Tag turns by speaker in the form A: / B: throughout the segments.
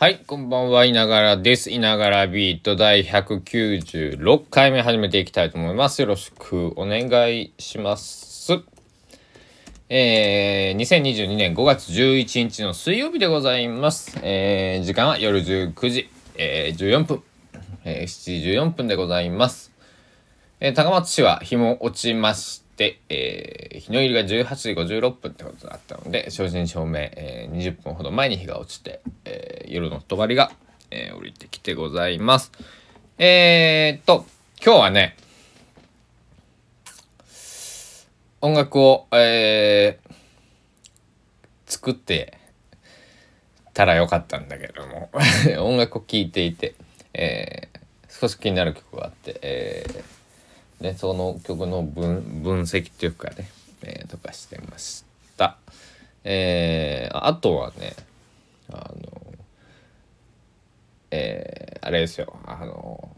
A: はい、こんばんは、いながらです。いながらビート第196回目始めていきたいと思います。よろしくお願いします。えー、2022年5月11日の水曜日でございます。えー、時間は夜19時、えー、14分、えー、7時14分でございます。えー、高松市は日も落ちまして、えー、日の入りが18時56分ってことだったので、正真正銘、えー、20分ほど前に日が落ちて、えー、夜の帳が、えー、降りてきてございます。えー、っと、今日はね、音楽を、えー、作ってたらよかったんだけども 音楽を聴いていて、えー、少し気になる曲があって、えーね、その曲の分分析っていうかね、えー、とかしてました。えー、あとはね、あの、えー、あれですよ、あの、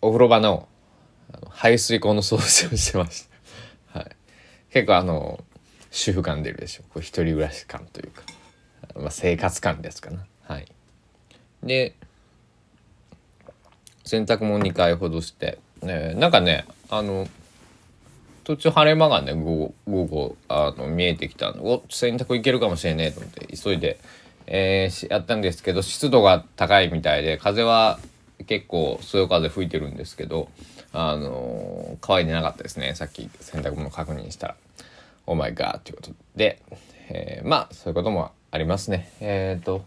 A: お風呂場のあの排水口の掃除をしてました。はい。結構あの、主婦感出るでしょ。こう一人暮らし感というか、まあ、生活感ですかな。はい。で、洗濯物2回ほどして、ね、なんかね、あの途中晴れ間がね午後午後あの見えてきたの。お洗濯いけるかもしれねえと思って急いで、えー、やったんですけど湿度が高いみたいで風は結構そよ風吹いてるんですけどあのー、乾いてなかったですね。さっき洗濯物確認したら「オーマイガー」ということで、えー、まあそういうこともありますね。えっ、ー、と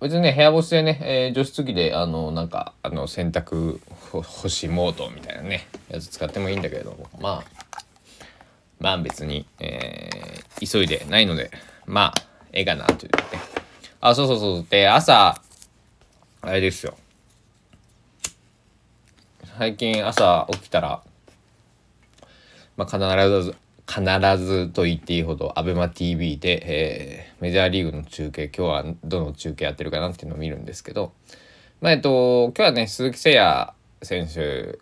A: 別にね、部屋干しでね、えー、除湿機で、あの、なんか、あの、洗濯干しモードみたいなね、やつ使ってもいいんだけれども、まあ、まあ別に、えー、急いでないので、まあ、ええかな、というね。あ、そうそうそう。で、朝、あれですよ。最近朝起きたら、まあ必ず、必ずと言っていいほど ABEMATV で、えー、メジャーリーグの中継今日はどの中継やってるかなっていうのを見るんですけど、まあえっと、今日はね鈴木誠也選手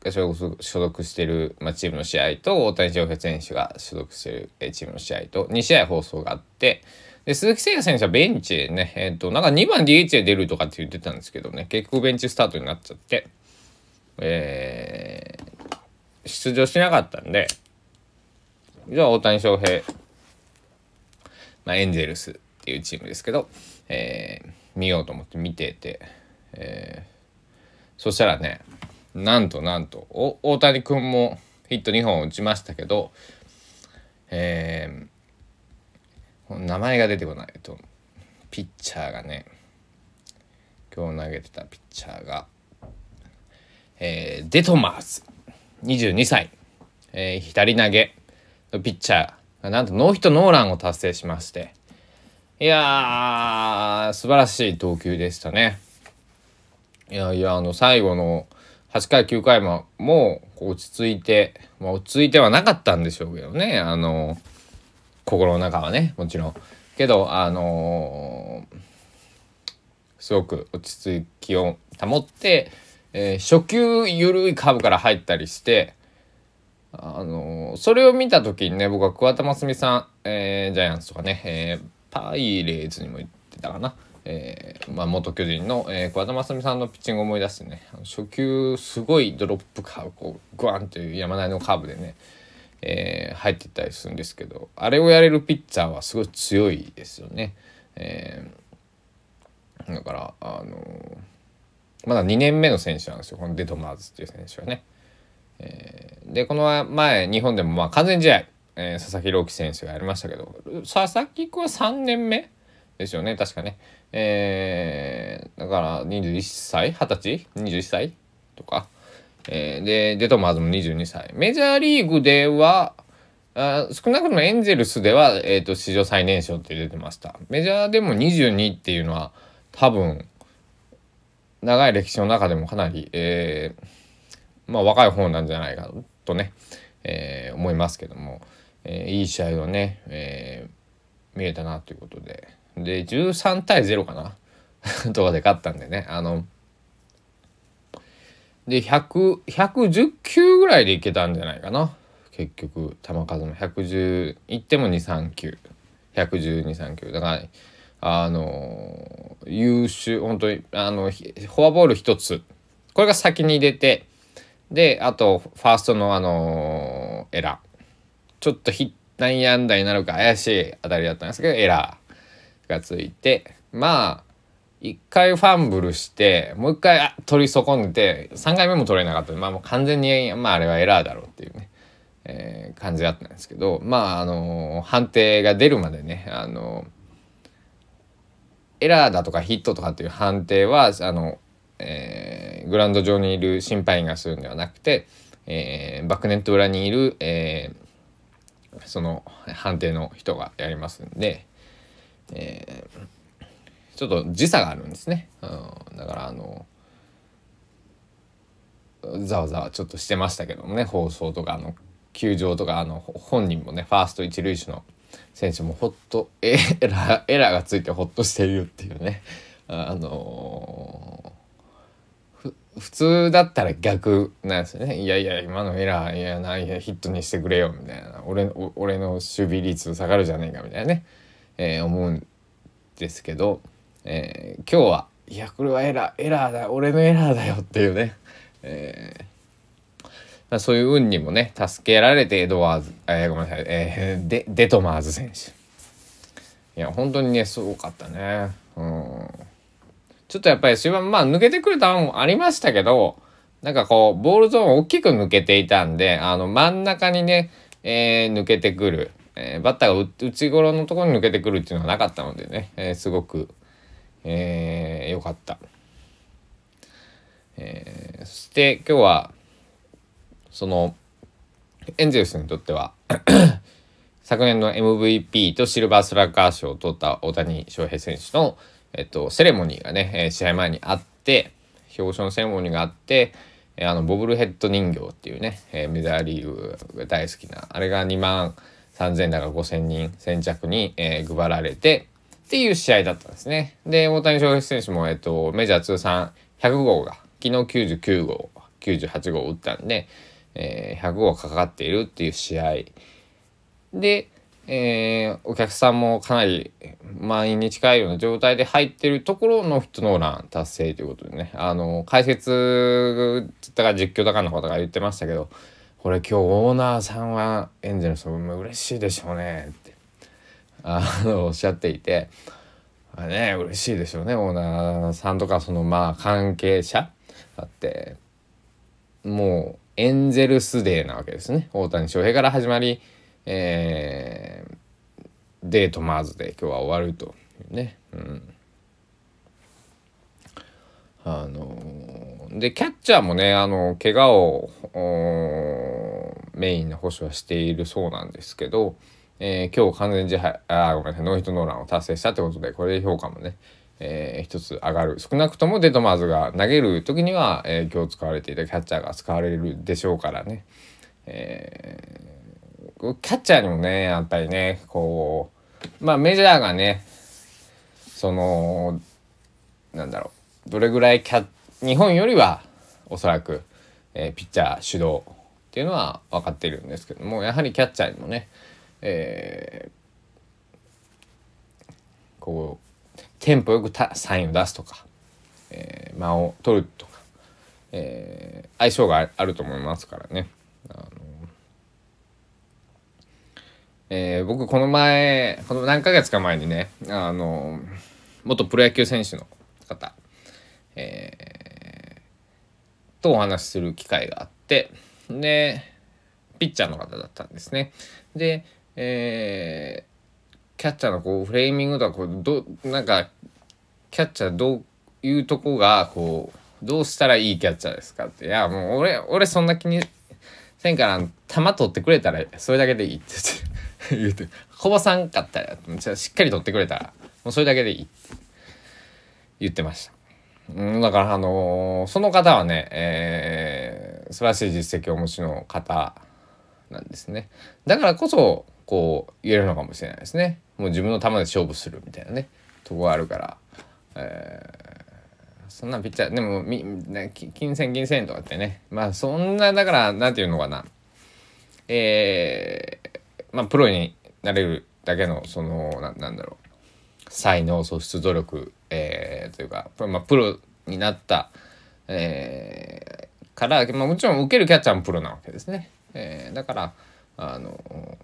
A: が所属してる、まあ、チームの試合と大谷翔平選手が所属してるえチームの試合と2試合放送があってで鈴木誠也選手はベンチでね、えっと、なんか2番 DH で出るとかって言ってたんですけどね結局ベンチスタートになっちゃって、えー、出場しなかったんで。じゃあ大谷翔平、まあ、エンゼルスっていうチームですけど、えー、見ようと思って見てて、えー、そしたらねなんとなんとお大谷君もヒット2本打ちましたけど、えー、名前が出てこないとピッチャーがね今日投げてたピッチャーが、えー、デトマーズ22歳、えー、左投げ。ピッチャー。なんとノーヒットノーランを達成しまして。いやー素晴らしい投球でしたね。いやいやあの最後の8回9回ももう落ち着いて、まあ、落ち着いてはなかったんでしょうけどね。あの心の中はねもちろん。けどあのー、すごく落ち着きを保って、えー、初球緩いカーブから入ったりしてあのそれを見た時にね僕は桑田真澄さん、えー、ジャイアンツとかね、えー、パイレーズにも行ってたかな、えーまあ、元巨人の、えー、桑田真澄さんのピッチングを思い出してね初球すごいドロップカーブこうグワンという山なりのカーブでね、えー、入っていったりするんですけどあれをやれるピッチャーはすごい強いですよね。えー、だからあの、まだ2年目の選手なんですよこのデトマーズっていう選手はね。ー、でこの前日本でもまあ完全試合、えー、佐々木朗希選手がやりましたけど佐々木君は3年目ですよね確かね。えー、だから21歳？二十歳？21歳？とか。えー、でデトマーズも22歳。メジャーリーグではあ少なくともエンゼルスでは、えーと、史上最年少って出てました。メジャーでも22っていうのは多分長い歴史の中でもかなり、えー、まあ、若い方なんじゃないかとね、えー、思いますけども、えー、いい試合をね、えー、見れたなということで。で13対0かな？とかで勝ったんでね。あので110球ぐらいでいけたんじゃないかな？結局球数も。110いっても239 11239だからあの優秀本当にあのフォアボール1つ。これが先に出てであとファーストのあのエラー。ちょっとヒッ内野安打になるか怪しい当たりだったんですけどエラーがついて。まあ一回ファンブルしてもう一回取り損ねて3回目も取れなかった。まあもう完全にまああれはエラーだろうっていうね、えー、感じだったんですけどまああのー、判定が出るまでねあのー、エラーだとかヒットとかっていう判定はあの、えー、グラウンド上にいる審判員がするんではなくて、えー、バックネット裏にいる、えー、その判定の人がやりますんで、えー、ちょっと時差があるんですね。うん、だからあのざわざわちょっとしてましたけどもね放送とかあの球場とかあの本人もねファースト一塁手の選手もほっとエラーエラーがついてほっとしているっていうねあの普通だったら逆なんですよね。いやいや今のエラーいやないやヒットにしてくれよみたいな。俺俺の守備率下がるじゃねえかみたいなね、えー、思うんですけど、えー、今日はいやこれはエラーエラーだ俺のエラーだよっていうね、えー、そういう運にもね助けられてエドワーズ、えー、ごめんなさい、えー、デデトマーズ選手。いや本当にねすごかったね。うん。ちょっとやっぱり終盤、まあ抜けてくる球もありましたけど、なんかこう、ボールゾーン大きく抜けていたんで、あの、真ん中にね、えー、抜けてくる。えー、バッターが内頃のところに抜けてくるっていうのはなかったのでね、えー、すごく、えー、良かった。えー、そして今日は、その、エンゼルスにとっては昨年の MVP とシルバースラッガー賞を取った大谷翔平選手の、えっと、セレモニーがね、え試合前にあって、表彰のセレモニーがあって、えあの、ボブルヘッド人形っていうね、えメジャーリーグが大好きな、あれが2万3000だか5000人先着に、え配られて、っていう試合だったんですね。で、大谷翔平選手も、えっと、メジャー通算100号が、昨日99号、98号打ったんで、えー、100号かかっているっていう試合で、えー、お客さんもかなり満員に近いような状態で入ってるところのヒットノーラン達成ということでね。あの解説だか実況だかの方が言ってましたけどこれ今日オーナーさんはエンゼルスも嬉しいでしょうねってあのおっしゃっていて。あね嬉しいでしょうねオーナーさんとかそのまあ関係者だって。もうエンゼルスデーなわけですね。大谷翔平から始まりえー、デートマーズで今日は終わるというね。うん、あのでキャッチャーもねあの怪我をメインの保守はしているそうなんですけど、えー、今日完全試合あごめんなさいノーヒットノーランを達成したってことでこれで評価もね、えー、一つ上がる。少なくともデートマーズが投げる時には、えー、今日使われていたキャッチャーが使われるでしょうからね、えキャッチャーにもね、やっぱりね、こう、まあメジャーがね、その、なんだろう、どれぐらいキャ日本よりはおそらく、えー、ピッチャー主導っていうのは分かっているんですけども、やはりキャッチャーにもね、えー、こう、テンポよくサインを出すとか、えー、間を取るとか、えー、相性があると思いますからね。あのえー、僕この前この何ヶ月か前にねあの元プロ野球選手の方、えー、とお話しする機会があってでピッチャーの方だったんですね。で、えー、キャッチャーのこうフレーミングとかこうどなんかキャッチャーどういうとこがこうどうしたらいいキャッチャーですかっていやもう俺俺そんな気にせんから球取ってくれたらそれだけでいいって言って。言うてこぼさんかったらしっかり取ってくれたらもうそれだけでいいって言ってました。うん、だからあのー、その方はね、えー、素晴らしい実績をお持ちの方なんですね。だからこそこう言えるのかもしれないですね。もう自分の球で勝負するみたいなねとこがあるから。えー、そんなピッチャーでもみ、ね、金銭銀銭とかってねまあそんなだから何て言うのかなえー、まあ、プロになれるだけのそのななんだろう。才能素質努力、えー、というか、まあ、プロになった、えー、から、まあ、もちろん受けるキャッチャーもプロなわけですね。えー、だからあの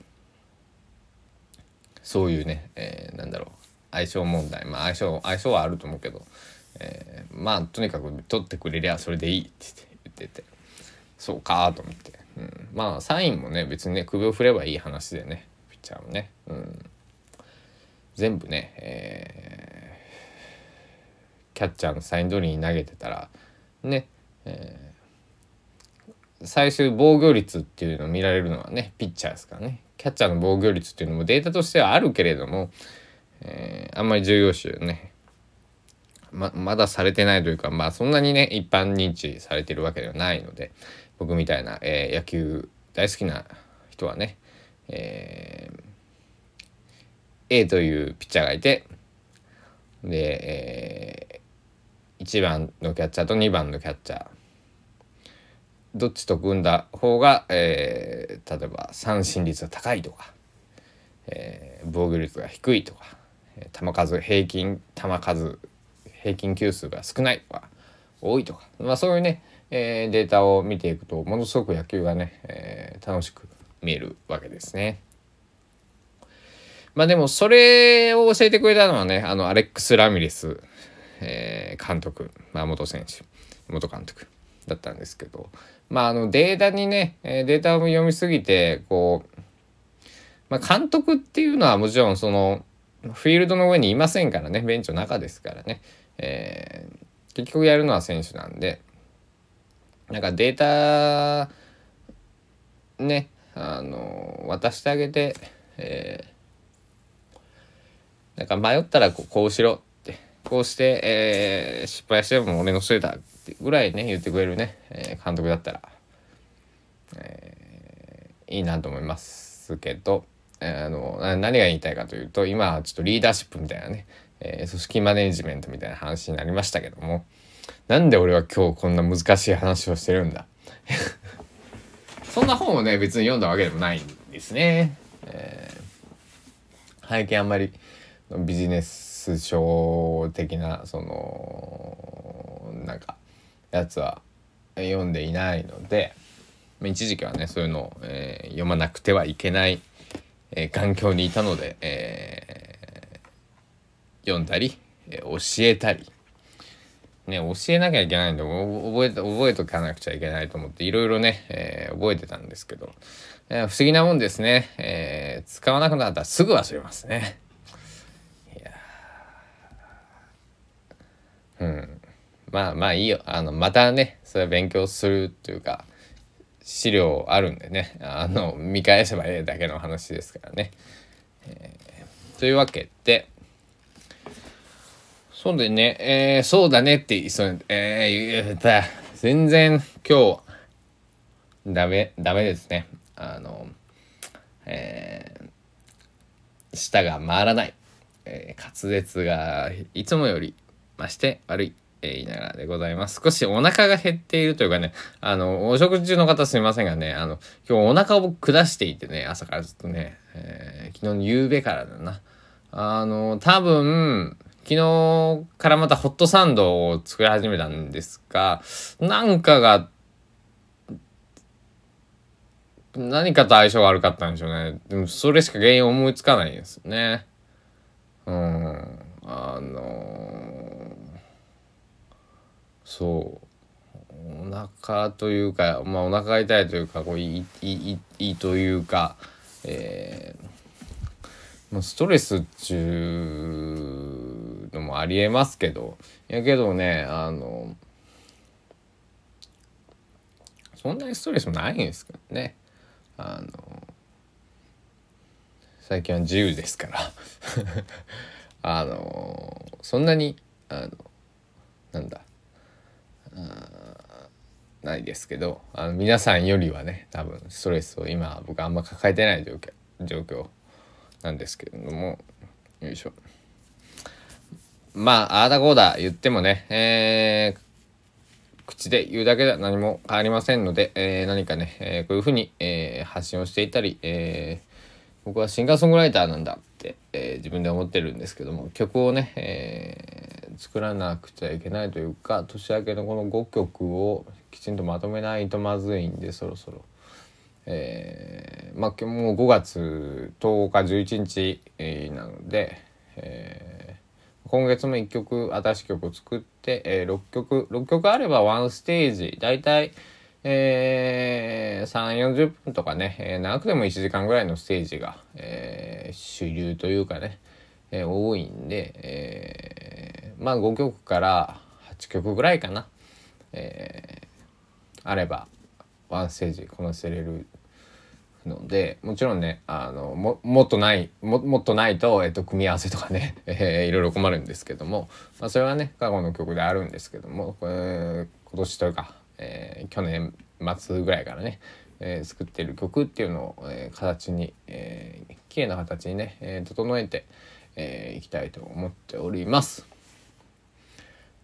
A: そういうね、えー、なんだろう。相性問題。まあ相性相性はあると思うけど、えー、まあとにかく取ってくれりゃそれでいいって言っててそうかと思って、うん、まあサインもね別にね首を振ればいい話でね。ピッチャーもね、うん、全部ね、えー、キャッチャーのサイン通りに投げてたらね、えー最終防御率っていうのを見られるのはねピッチャーですからね。キャッチャーの防御率っていうのもデータとしてはあるけれども、えー、あんまり重要視ねままだされてないというかまあそんなにね一般認知されてるわけではないので僕みたいな、えー、野球大好きな人はね、えー、A というピッチャーがいてで、えー、1番のキャッチャーと2番のキャッチャーどっちと組んだ方が、えー、例えば三振率が高いとか、えー、防御率が低いとか、球数平均球数平均球数が少ないとか多いとか、まあ、そういうね、えー、データを見ていくとものすごく野球がね、えー、楽しく見えるわけですね。まあでもそれを教えてくれたのはねあのアレックス・ラミレス、えー、監督、まあ、元選手。元監督。だったんですけど。まああのデータにねデータを読みすぎてこう、まあ、監督っていうのはもちろんそのフィールドの上にいませんからねベンチの中ですからね、えー、結局やるのは選手なんでなんかデータねあの渡してあげて、えー、なんか迷ったらこうこうしろってこうして、えー、失敗しても俺のせいだってぐらいね言ってくれるね、え、監督だったら、え、いいなと思いますけど、あの何が言いたいかというと今はちょっとリーダーシップみたいなね、え組織マネジメントみたいな話になりましたけどもなんで俺は今日こんな難しい話をしてるんだ？そんな本をね別に読んだわけでもないんですね。えー、最近あんまりビジネス書的なそのなんかやつは読んでいないので一時期はねそういうのを、えー、読まなくてはいけない、えー、環境にいたので、えー、読んだり、え教えたり、ね、教えなきゃいけないんで覚え覚えとかなくちゃいけないと思っていろいろね、え覚えてたんですけど、え不思議なもんですね、え使わなくなったらすぐ忘れますね。いやうん。まあまあいいよ。あの、またね、それ勉強するというか、資料あるんでね、あの、見返せばええだけの話ですからね。えー、というわけで、そうでね、えー、そうだねって言いそうに、えー、言った全然今日、ダメ、ダメですね。あの、えー、舌が回らない。えー、滑舌がいつもより増して悪い。えー、言いながらでございます。少しお腹が減っているというかね、あの、お食事中の方すみませんがね、あの、今日お腹を下していてね、朝からずっとね、えー、昨日の夕べからだな。あの、多分、昨日からまたホットサンドを作り始めたんですが、なんかが、何かと相性が悪かったんでしょうね。でもそれしか原因思いつかないんですよね。うん。あのそうお腹というかまあお腹が痛いというかこういいいいというか、えー、ストレスっちゅうもありえますけど。やけどねあのそんなにストレスもないんですけどね。あの最近は自由ですから。あのそんなにあのなんだないですけど。あの皆さんよりはね多分ストレスを今僕あんま抱えてない状況状況なんですけれども。よいしょ。まあああだこうだ言ってもね、えー、口で言うだけでは何も変わりませんので、えー、何かね、えー、こういうふうに、えー、発信をしていたり、え僕はシンガーソングライターなんだって、えー、自分で思ってるんですけども曲をね、えー、作らなくちゃいけないというか年明けのこの5曲をきちんとまとめないとまずいんでそろそろ。えー、まあもう5月10日11日、えー、なので、えー、今月も1曲新しい曲を作って、えー、6曲6曲あれば1ステージ大体えー、3 4 0分とかね、えー、長くても1時間ぐらいのステージが、えー、主流というかね、えー、多いんで、えー、まあ5曲から8曲ぐらいかな、えー、あればワンステージこなせれるのでもちろんねあのももっとないももっとないと、えっと、組み合わせとかね、えー、いろいろ困るんですけども、まあ、それはね過去の曲であるんですけども、えー、今年というか、えー、去年末ぐらいからね、えー、作ってる曲っていうのを、えー、形に、えー、綺麗な形にね、えー、整えてい、えー、きたいと思っております。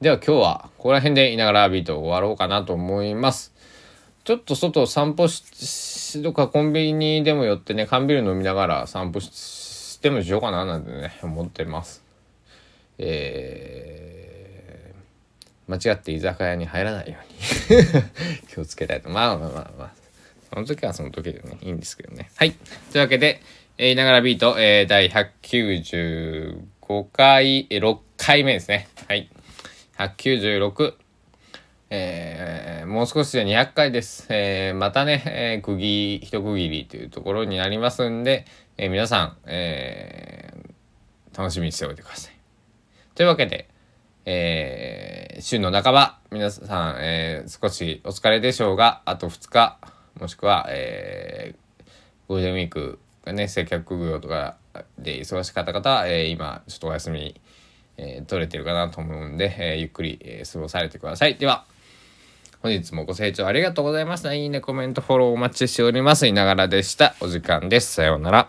A: では今日はここら辺でいながらビートを終わろうかなと思います。ちょっと外散歩し、とかコンビニでも寄ってね、缶ビール飲みながら散歩してもしようかななんてね、思ってます。えー、間違って居酒屋に入らないように 気をつけたいと。まあまあまあまあ。その時はその時でね、いいんですけどね。はい。というわけで、えー、いながらビート、えー、第195回、えー、6回目ですね。はい。196。えー、もう少しで200回です。えー、またね、えー、区切、一区切りというところになりますんで、え皆さん、えー楽しみにしておいてください。というわけで、え週の半ば、皆さん、え少しお疲れでしょうが、あと2日、もしくは、えーゴールデンウィークがね、接客業とかで忙しかった方は、え今、ちょっとお休み、え取れてるかなと思うんで、えゆっくり、え過ごされてください。では、本日もご清聴ありがとうございました。いいね、コメント、フォローお待ちしております。いながらでした。お時間です。さようなら。